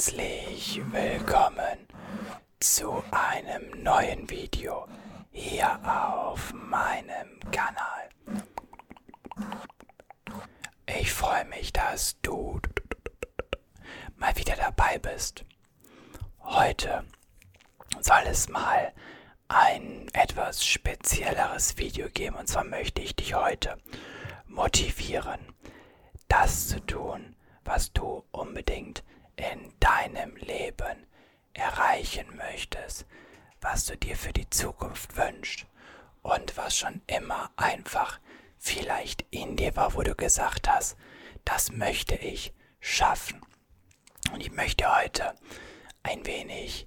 Herzlich willkommen zu einem neuen Video hier auf meinem Kanal. Ich freue mich, dass du mal wieder dabei bist. Heute soll es mal ein etwas spezielleres Video geben und zwar möchte ich dich heute motivieren, das zu tun, was du unbedingt in deinem Leben erreichen möchtest, was du dir für die Zukunft wünschst und was schon immer einfach vielleicht in dir war, wo du gesagt hast, das möchte ich schaffen. Und ich möchte heute ein wenig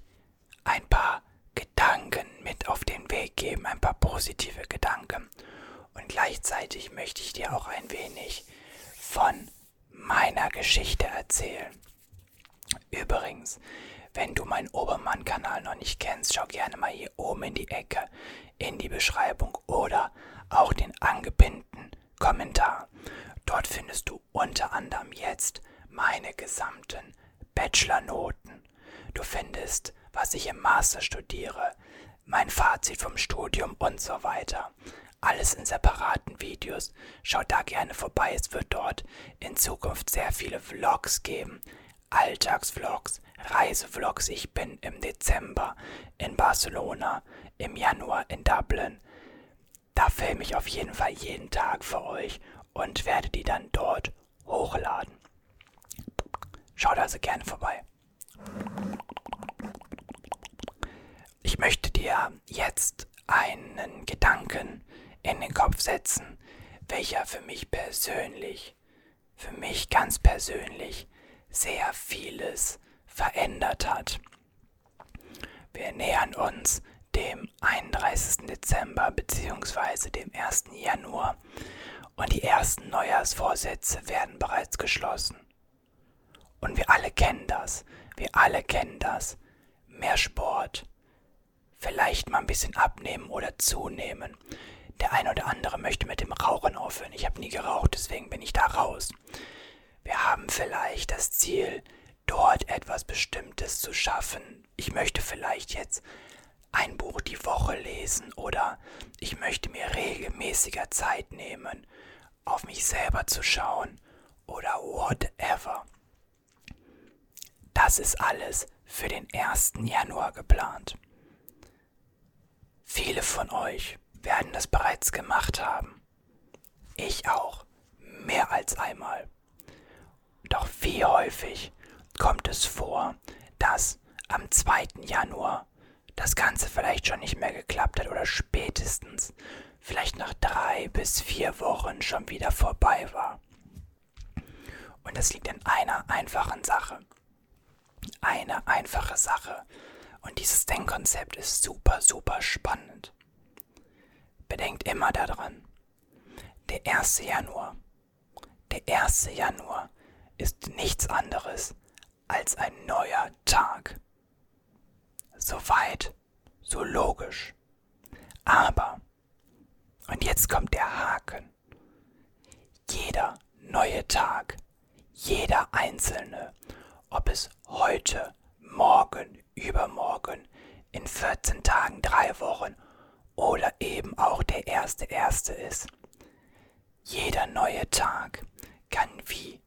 ein paar Gedanken mit auf den Weg geben, ein paar positive Gedanken. Und gleichzeitig möchte ich dir auch ein wenig von meiner Geschichte erzählen. Übrigens, wenn du meinen Obermann-Kanal noch nicht kennst, schau gerne mal hier oben in die Ecke, in die Beschreibung oder auch den angepinnten Kommentar. Dort findest du unter anderem jetzt meine gesamten Bachelor-Noten. Du findest, was ich im Master studiere, mein Fazit vom Studium und so weiter. Alles in separaten Videos. Schau da gerne vorbei. Es wird dort in Zukunft sehr viele Vlogs geben. Alltagsvlogs, Reisevlogs. Ich bin im Dezember in Barcelona, im Januar in Dublin. Da filme ich auf jeden Fall jeden Tag für euch und werde die dann dort hochladen. Schaut also gerne vorbei. Ich möchte dir jetzt einen Gedanken in den Kopf setzen, welcher für mich persönlich, für mich ganz persönlich sehr vieles verändert hat. Wir nähern uns dem 31. Dezember bzw. dem 1. Januar und die ersten Neujahrsvorsätze werden bereits geschlossen. Und wir alle kennen das, wir alle kennen das. Mehr Sport, vielleicht mal ein bisschen abnehmen oder zunehmen. Der ein oder andere möchte mit dem Rauchen aufhören. Ich habe nie geraucht, deswegen bin ich da raus. Wir haben vielleicht das Ziel, dort etwas Bestimmtes zu schaffen. Ich möchte vielleicht jetzt ein Buch die Woche lesen oder ich möchte mir regelmäßiger Zeit nehmen, auf mich selber zu schauen oder whatever. Das ist alles für den 1. Januar geplant. Viele von euch werden das bereits gemacht haben. Ich auch, mehr als einmal. Doch wie häufig kommt es vor, dass am 2. Januar das Ganze vielleicht schon nicht mehr geklappt hat oder spätestens vielleicht nach drei bis vier Wochen schon wieder vorbei war. Und das liegt in einer einfachen Sache. Eine einfache Sache. Und dieses Denkkonzept ist super, super spannend. Bedenkt immer daran, der 1. Januar, der 1. Januar ist nichts anderes als ein neuer Tag. So weit, so logisch. Aber, und jetzt kommt der Haken, jeder neue Tag, jeder einzelne, ob es heute, morgen, übermorgen, in 14 Tagen, drei Wochen oder eben auch der erste erste ist. Jeder neue Tag kann wie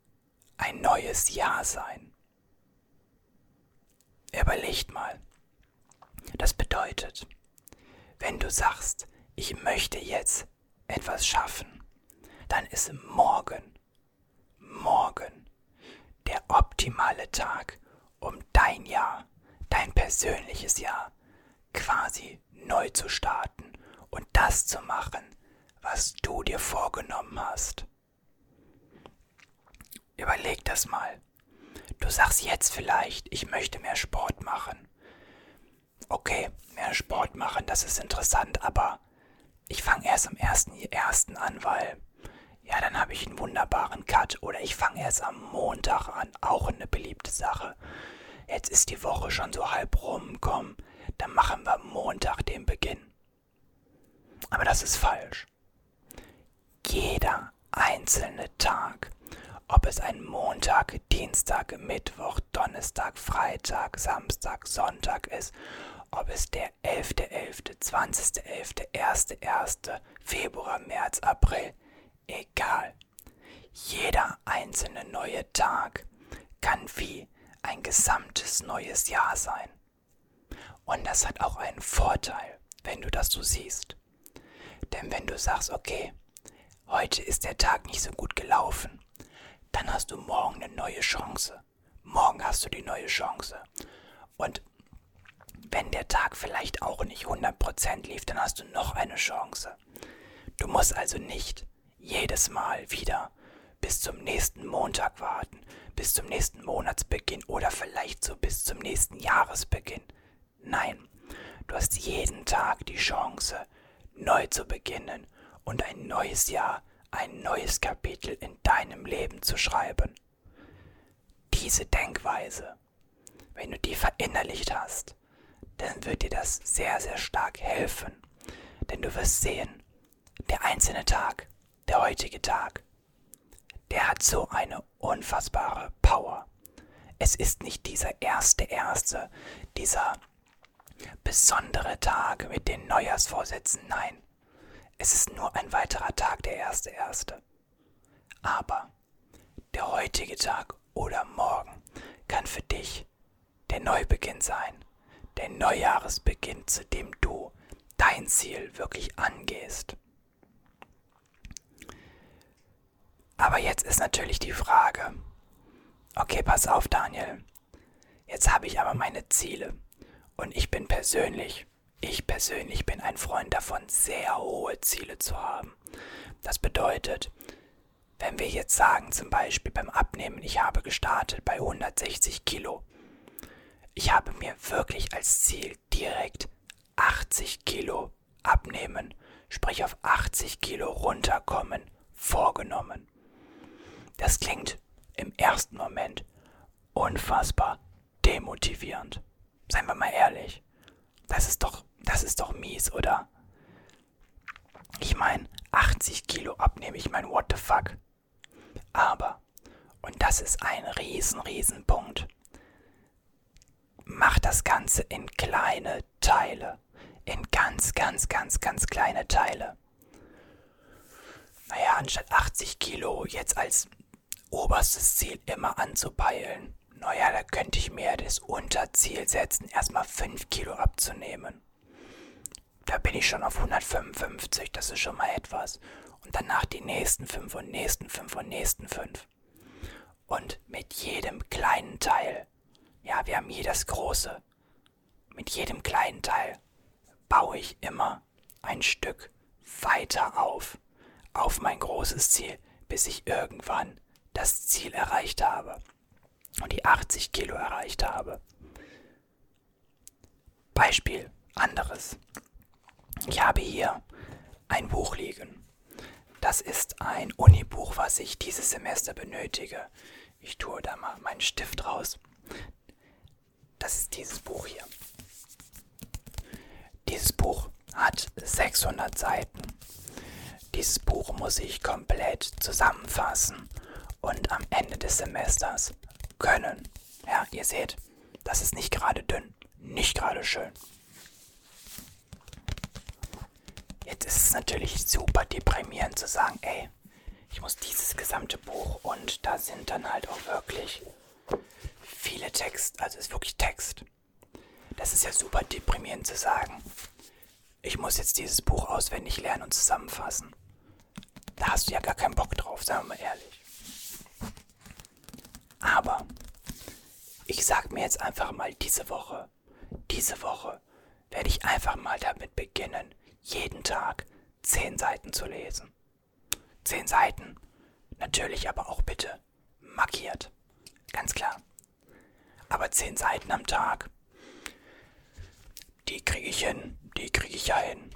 ein neues Jahr sein. Überlegt mal. Das bedeutet, wenn du sagst, ich möchte jetzt etwas schaffen, dann ist morgen, morgen der optimale Tag, um dein Jahr, dein persönliches Jahr quasi neu zu starten und das zu machen, was du dir vorgenommen hast. Überleg das mal. Du sagst jetzt vielleicht, ich möchte mehr Sport machen. Okay, mehr Sport machen, das ist interessant, aber ich fange erst am 1.1. an, weil ja, dann habe ich einen wunderbaren Cut. Oder ich fange erst am Montag an, auch eine beliebte Sache. Jetzt ist die Woche schon so halb rum, komm, dann machen wir Montag den Beginn. Aber das ist falsch. Jeder einzelne ob es ein Montag, Dienstag, Mittwoch, Donnerstag, Freitag, Samstag, Sonntag ist, ob es der 11.11., 20.11., 1.1., Februar, März, April, egal. Jeder einzelne neue Tag kann wie ein gesamtes neues Jahr sein. Und das hat auch einen Vorteil, wenn du das so siehst. Denn wenn du sagst, okay, heute ist der Tag nicht so gut gelaufen, dann hast du morgen eine neue Chance. Morgen hast du die neue Chance. Und wenn der Tag vielleicht auch nicht 100% lief, dann hast du noch eine Chance. Du musst also nicht jedes Mal wieder bis zum nächsten Montag warten, bis zum nächsten Monatsbeginn oder vielleicht so bis zum nächsten Jahresbeginn. Nein, du hast jeden Tag die Chance, neu zu beginnen und ein neues Jahr, ein neues Kapitel in deinem Leben zu schreiben. Diese Denkweise, wenn du die verinnerlicht hast, dann wird dir das sehr, sehr stark helfen. Denn du wirst sehen, der einzelne Tag, der heutige Tag, der hat so eine unfassbare Power. Es ist nicht dieser erste Erste, dieser besondere Tag mit den Neujahrsvorsätzen, nein. Es ist nur ein weiterer Tag, der erste Erste. Aber der heutige Tag oder morgen kann für dich der Neubeginn sein, der Neujahresbeginn, zu dem du dein Ziel wirklich angehst. Aber jetzt ist natürlich die Frage, okay, pass auf, Daniel, jetzt habe ich aber meine Ziele und ich bin persönlich, ich persönlich bin ein Freund davon, sehr hohe Ziele zu haben. Das bedeutet, wenn wir jetzt sagen, zum Beispiel beim Abnehmen, ich habe gestartet bei 160 Kilo. Ich habe mir wirklich als Ziel direkt 80 Kilo abnehmen, sprich auf 80 Kilo runterkommen, vorgenommen. Das klingt im ersten Moment unfassbar demotivierend. Seien wir mal ehrlich. Das ist doch, das ist doch mies, oder? Ich meine, 80 Kilo abnehmen, ich meine, what the fuck? Aber, und das ist ein riesen, riesen Punkt, mach das Ganze in kleine Teile. In ganz, ganz, ganz, ganz kleine Teile. Naja, anstatt 80 Kilo jetzt als oberstes Ziel immer anzupeilen. Naja, da könnte ich mir das Unterziel setzen, erstmal 5 Kilo abzunehmen. Da bin ich schon auf 155, das ist schon mal etwas. Und danach die nächsten 5 und nächsten 5 und nächsten 5. Und mit jedem kleinen Teil, ja, wir haben hier das große, mit jedem kleinen Teil baue ich immer ein Stück weiter auf, auf mein großes Ziel, bis ich irgendwann das Ziel erreicht habe und die 80 Kilo erreicht habe. Beispiel anderes. Ich habe hier ein Buch liegen. Das ist ein Unibuch, was ich dieses Semester benötige. Ich tue da mal meinen Stift raus. Das ist dieses Buch hier. Dieses Buch hat 600 Seiten. Dieses Buch muss ich komplett zusammenfassen und am Ende des Semesters können. Ja, ihr seht, das ist nicht gerade dünn, nicht gerade schön. Jetzt ist es natürlich super deprimierend zu sagen, ey, ich muss dieses gesamte Buch und da sind dann halt auch wirklich viele Text, also ist wirklich Text. Das ist ja super deprimierend zu sagen. Ich muss jetzt dieses Buch auswendig lernen und zusammenfassen. Da hast du ja gar keinen Bock drauf, sagen wir mal ehrlich. Aber ich sag mir jetzt einfach mal diese Woche, diese Woche werde ich einfach mal damit beginnen, jeden Tag zehn Seiten zu lesen. Zehn Seiten, natürlich aber auch bitte markiert. Ganz klar. Aber zehn Seiten am Tag, die kriege ich hin, die kriege ich ja hin.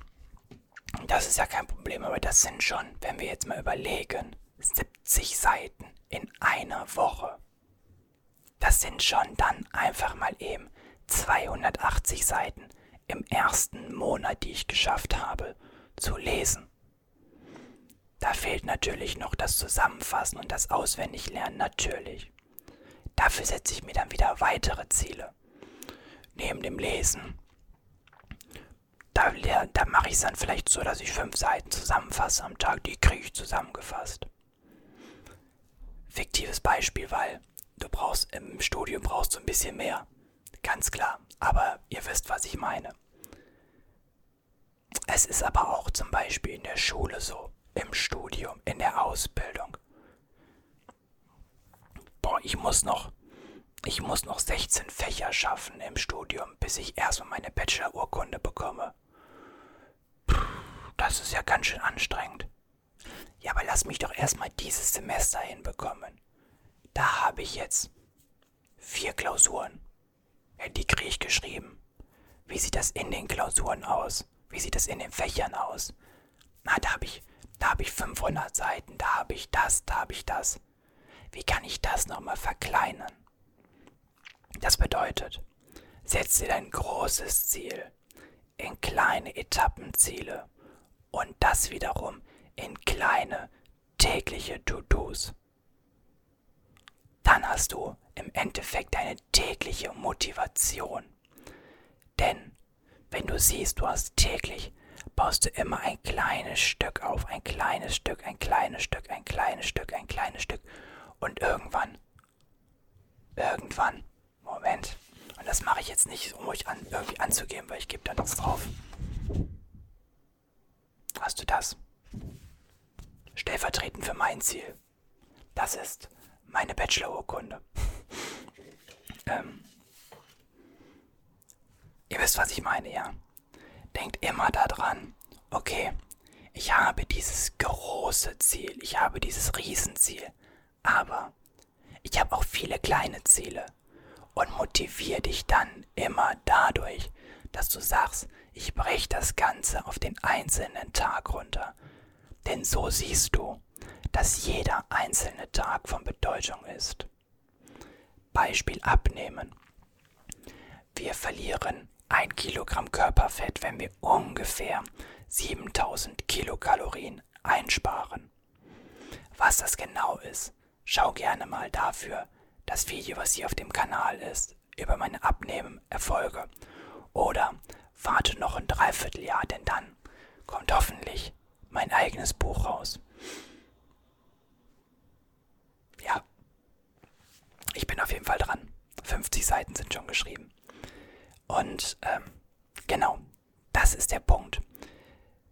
Das ist ja kein Problem, aber das sind schon, wenn wir jetzt mal überlegen, 70 Seiten in einer Woche. Das sind schon dann einfach mal eben 280 Seiten im ersten Monat, die ich geschafft habe, zu lesen. Da fehlt natürlich noch das Zusammenfassen und das Auswendiglernen, natürlich. Dafür setze ich mir dann wieder weitere Ziele. Neben dem Lesen. Da, da mache ich es dann vielleicht so, dass ich fünf Seiten zusammenfasse am Tag. Die kriege ich zusammengefasst. Fiktives Beispiel, weil du brauchst im Studium brauchst du ein bisschen mehr. Ganz klar. Aber ihr wisst, was ich meine. Es ist aber auch zum Beispiel in der Schule so, im Studium, in der Ausbildung. Boah, ich muss noch, ich muss noch 16 Fächer schaffen im Studium, bis ich erstmal meine Bachelor-Urkunde bekomme. Puh, das ist ja ganz schön anstrengend. Ja, aber lass mich doch erstmal dieses Semester hinbekommen. Da habe ich jetzt vier Klausuren. Kriege ich geschrieben. Wie sieht das in den Klausuren aus? Wie sieht das in den Fächern aus? Na, da habe ich, da habe ich 500 Seiten, da habe ich das, da habe ich das. Wie kann ich das nochmal verkleinern? Das bedeutet, setz dir dein großes Ziel in kleine Etappenziele und das wiederum in kleine tägliche To-Dos. Dann hast du im Endeffekt deine tägliche Motivation. Denn wenn du siehst, du hast täglich, baust du immer ein kleines Stück auf, ein kleines Stück, ein kleines Stück, ein kleines Stück, ein kleines Stück. Und irgendwann, irgendwann, Moment, und das mache ich jetzt nicht, um euch an, irgendwie anzugeben, weil ich gebe da nichts drauf. Hast du das? Stellvertretend für mein Ziel. Das ist meine Bachelorurkunde. Ähm, ihr wisst, was ich meine, ja? Denkt immer daran, okay, ich habe dieses große Ziel, ich habe dieses Riesenziel, aber ich habe auch viele kleine Ziele und motiviere dich dann immer dadurch, dass du sagst, ich breche das Ganze auf den einzelnen Tag runter. Denn so siehst du, dass jeder einzelne Tag von Bedeutung ist. Beispiel abnehmen. Wir verlieren ein Kilogramm Körperfett, wenn wir ungefähr 7000 Kilokalorien einsparen. Was das genau ist, schau gerne mal dafür das Video, was hier auf dem Kanal ist, über meine Abnehmen-Erfolge. Oder warte noch ein Dreivierteljahr, denn dann kommt hoffentlich mein eigenes Buch raus. Ja, ich bin auf jeden Fall dran. 50 Seiten sind schon geschrieben. Und ähm, genau, das ist der Punkt.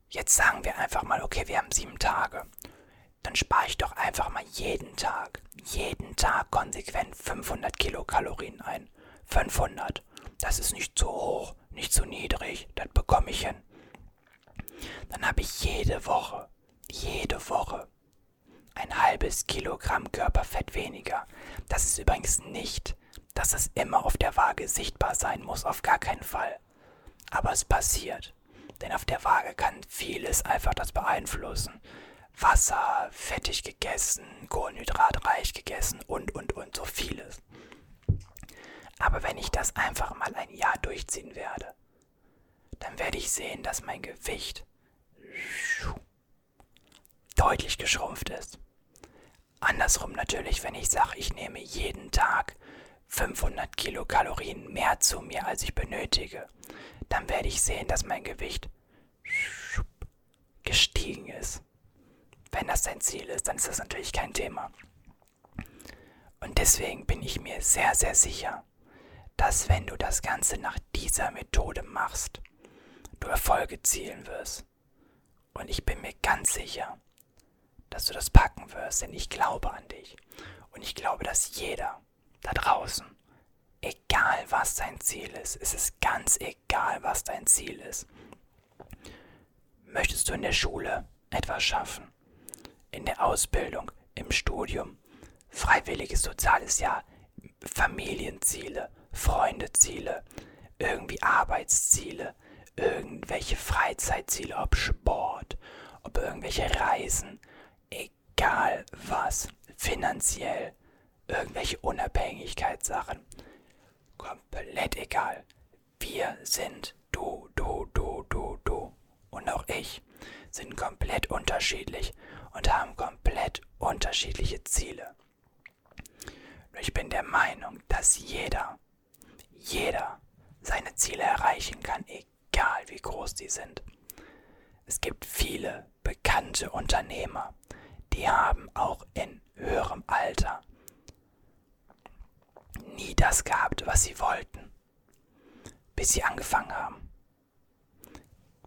Jetzt sagen wir einfach mal, okay, wir haben sieben Tage. Dann spare ich doch einfach mal jeden Tag, jeden Tag konsequent 500 Kilokalorien ein. 500. Das ist nicht zu hoch, nicht zu niedrig. Das bekomme ich hin. Dann habe ich jede Woche, jede Woche ein halbes Kilogramm Körperfett weniger. Das ist übrigens nicht dass es immer auf der Waage sichtbar sein muss, auf gar keinen Fall. Aber es passiert. Denn auf der Waage kann vieles einfach das beeinflussen. Wasser, fettig gegessen, kohlenhydratreich gegessen und, und, und, so vieles. Aber wenn ich das einfach mal ein Jahr durchziehen werde, dann werde ich sehen, dass mein Gewicht deutlich geschrumpft ist. Andersrum natürlich, wenn ich sage, ich nehme jeden Tag 500 Kilokalorien mehr zu mir, als ich benötige, dann werde ich sehen, dass mein Gewicht gestiegen ist. Wenn das dein Ziel ist, dann ist das natürlich kein Thema. Und deswegen bin ich mir sehr, sehr sicher, dass wenn du das Ganze nach dieser Methode machst, du Erfolge zielen wirst. Und ich bin mir ganz sicher, dass du das packen wirst, denn ich glaube an dich. Und ich glaube, dass jeder, da draußen. Egal was dein Ziel ist, es ist ganz egal, was dein Ziel ist. Möchtest du in der Schule etwas schaffen? In der Ausbildung, im Studium, freiwilliges soziales Jahr, Familienziele, Freundeziele, irgendwie Arbeitsziele, irgendwelche Freizeitziele, ob Sport, ob irgendwelche Reisen, egal was, finanziell, irgendwelche Unabhängigkeitssachen. Komplett egal. Wir sind du, du, du, du, du und auch ich sind komplett unterschiedlich und haben komplett unterschiedliche Ziele. Ich bin der Meinung, dass jeder, jeder seine Ziele erreichen kann, egal wie groß die sind. Es gibt viele bekannte Unternehmer, die haben auch in höherem Alter nie das gehabt, was sie wollten, bis sie angefangen haben.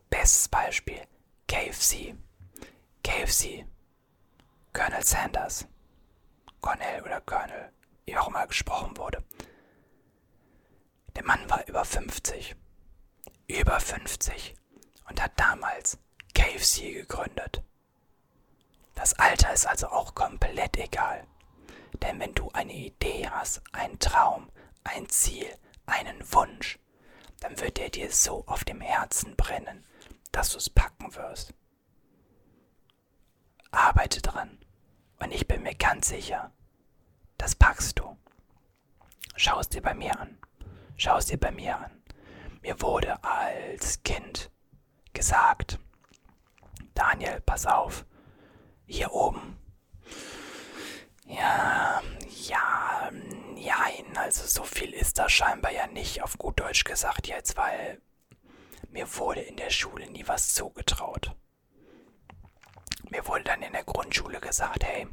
Bestes Beispiel KFC. KFC. Colonel Sanders. Cornell oder Colonel, wie auch immer gesprochen wurde. Der Mann war über 50. Über 50. Und hat damals KFC gegründet. Das Alter ist also auch komplett egal. Denn wenn du eine Idee hast, einen Traum, ein Ziel, einen Wunsch, dann wird er dir so auf dem Herzen brennen, dass du es packen wirst. Arbeite dran. Und ich bin mir ganz sicher, das packst du. Schau es dir bei mir an. Schau es dir bei mir an. Mir wurde als Kind gesagt, Daniel, pass auf, hier oben. Ja, ja, nein, also so viel ist da scheinbar ja nicht, auf gut Deutsch gesagt jetzt, weil mir wurde in der Schule nie was zugetraut. Mir wurde dann in der Grundschule gesagt, hey,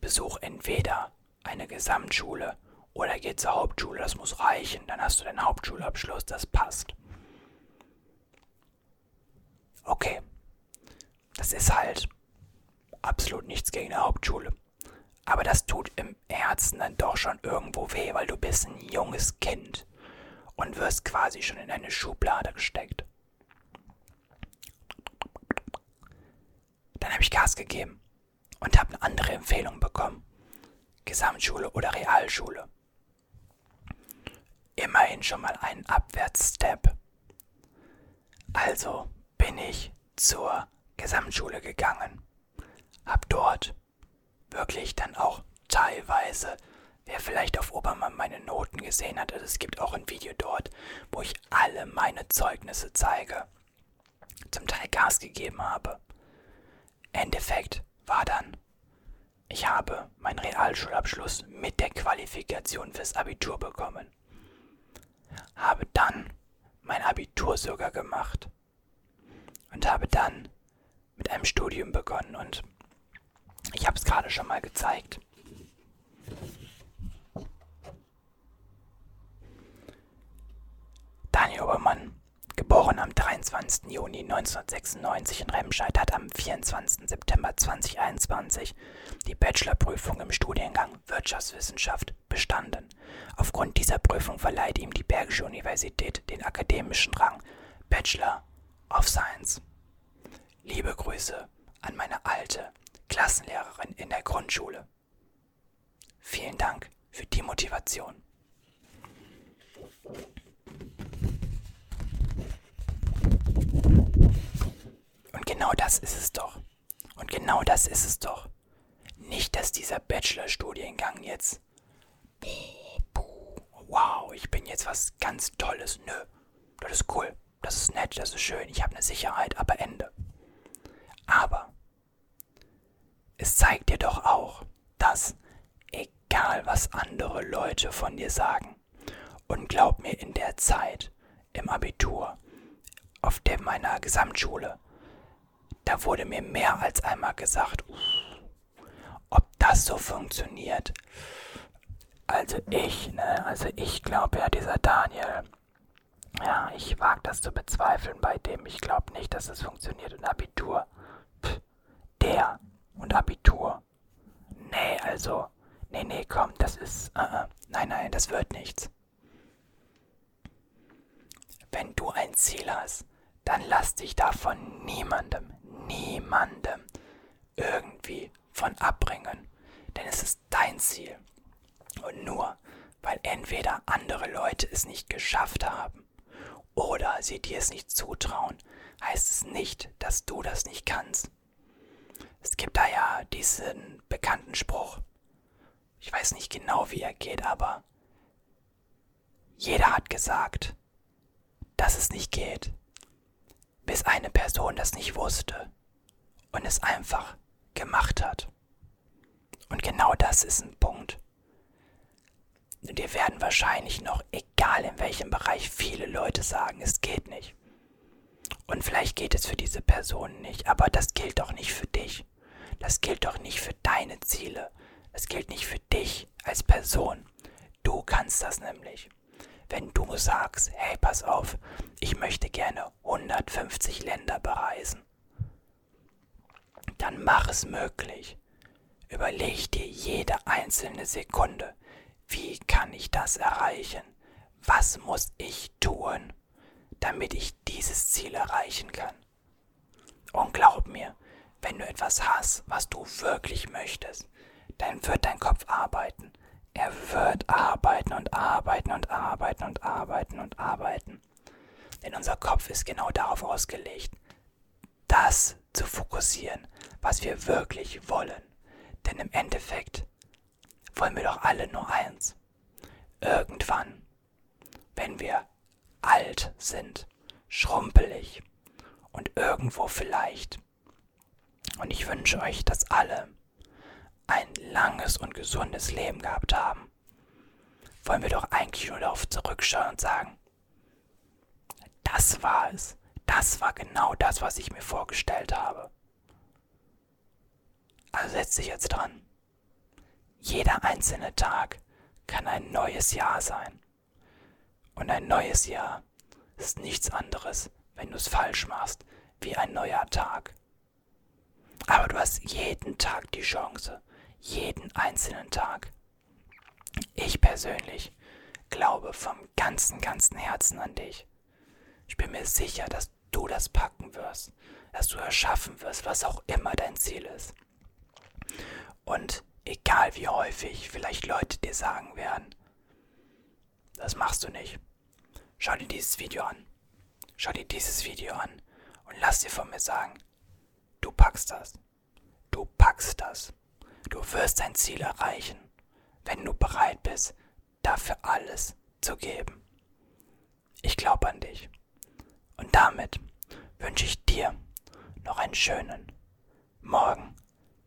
besuch entweder eine Gesamtschule oder geh zur Hauptschule, das muss reichen, dann hast du den Hauptschulabschluss, das passt. Okay, das ist halt absolut nichts gegen eine Hauptschule. Aber das tut im Herzen dann doch schon irgendwo weh, weil du bist ein junges Kind und wirst quasi schon in eine Schublade gesteckt. Dann habe ich Gas gegeben und habe eine andere Empfehlung bekommen. Gesamtschule oder Realschule. Immerhin schon mal einen Abwärtsstep. Also bin ich zur Gesamtschule gegangen. Hab dort wirklich dann auch teilweise, wer vielleicht auf Obermann meine Noten gesehen hat, also es gibt auch ein Video dort, wo ich alle meine Zeugnisse zeige, zum Teil Gas gegeben habe. Endeffekt war dann, ich habe meinen Realschulabschluss mit der Qualifikation fürs Abitur bekommen. Habe dann mein Abitur sogar gemacht und habe dann mit einem Studium begonnen und ich habe es gerade schon mal gezeigt. Daniel Obermann, geboren am 23. Juni 1996 in Remscheid, hat am 24. September 2021 die Bachelorprüfung im Studiengang Wirtschaftswissenschaft bestanden. Aufgrund dieser Prüfung verleiht ihm die Bergische Universität den akademischen Rang Bachelor of Science. Liebe Grüße an meine alte Klassenlehrerin in der Grundschule. Vielen Dank für die Motivation. Und genau das ist es doch. Und genau das ist es doch. Nicht, dass dieser Bachelorstudiengang jetzt. Wow, ich bin jetzt was ganz Tolles. Nö, das ist cool. Das ist nett, das ist schön. Ich habe eine Sicherheit, aber Ende. Aber zeigt dir doch auch, dass egal was andere Leute von dir sagen, und glaub mir, in der Zeit, im Abitur, auf der meiner Gesamtschule, da wurde mir mehr als einmal gesagt, ob das so funktioniert. Also ich, ne, also ich glaube ja, dieser Daniel, ja, ich wage das zu bezweifeln bei dem. Ich glaube nicht, dass es funktioniert. Und Abitur, pff, der und Abitur. Nee, also, nee, nee, komm, das ist, uh, nein, nein, das wird nichts. Wenn du ein Ziel hast, dann lass dich davon niemandem, niemandem irgendwie von abbringen. Denn es ist dein Ziel. Und nur weil entweder andere Leute es nicht geschafft haben oder sie dir es nicht zutrauen, heißt es nicht, dass du das nicht kannst. Es gibt da ja diesen bekannten Spruch. Ich weiß nicht genau, wie er geht, aber jeder hat gesagt, dass es nicht geht, bis eine Person das nicht wusste und es einfach gemacht hat. Und genau das ist ein Punkt. Dir werden wahrscheinlich noch, egal in welchem Bereich, viele Leute sagen, es geht nicht. Und vielleicht geht es für diese Person nicht, aber das gilt doch nicht für dich. Das gilt doch nicht für deine Ziele. Das gilt nicht für dich als Person. Du kannst das nämlich. Wenn du sagst, hey, pass auf, ich möchte gerne 150 Länder bereisen, dann mach es möglich. Überleg dir jede einzelne Sekunde, wie kann ich das erreichen? Was muss ich tun, damit ich dieses Ziel erreichen kann? Und glaub mir, wenn du etwas hast, was du wirklich möchtest, dann wird dein Kopf arbeiten. Er wird arbeiten und arbeiten und arbeiten und arbeiten und arbeiten. Denn unser Kopf ist genau darauf ausgelegt, das zu fokussieren, was wir wirklich wollen. Denn im Endeffekt wollen wir doch alle nur eins. Irgendwann, wenn wir alt sind, schrumpelig und irgendwo vielleicht und ich wünsche euch, dass alle ein langes und gesundes Leben gehabt haben. Wollen wir doch eigentlich nur darauf zurückschauen und sagen, das war es. Das war genau das, was ich mir vorgestellt habe. Also setz dich jetzt dran. Jeder einzelne Tag kann ein neues Jahr sein. Und ein neues Jahr ist nichts anderes, wenn du es falsch machst, wie ein neuer Tag. Aber du hast jeden Tag die Chance. Jeden einzelnen Tag. Ich persönlich glaube vom ganzen, ganzen Herzen an dich. Ich bin mir sicher, dass du das packen wirst, dass du erschaffen wirst, was auch immer dein Ziel ist. Und egal wie häufig vielleicht Leute dir sagen werden, das machst du nicht. Schau dir dieses Video an. Schau dir dieses Video an und lass dir von mir sagen, Du packst das. Du packst das. Du wirst dein Ziel erreichen, wenn du bereit bist, dafür alles zu geben. Ich glaube an dich. Und damit wünsche ich dir noch einen schönen Morgen,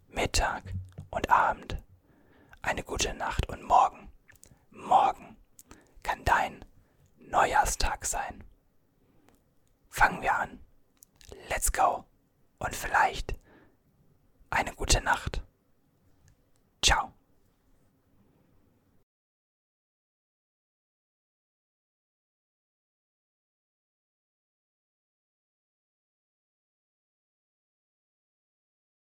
Mittag und Abend. Eine gute Nacht und morgen, morgen kann dein Neujahrstag sein. Fangen wir an. Let's go und vielleicht eine gute Nacht. Ciao.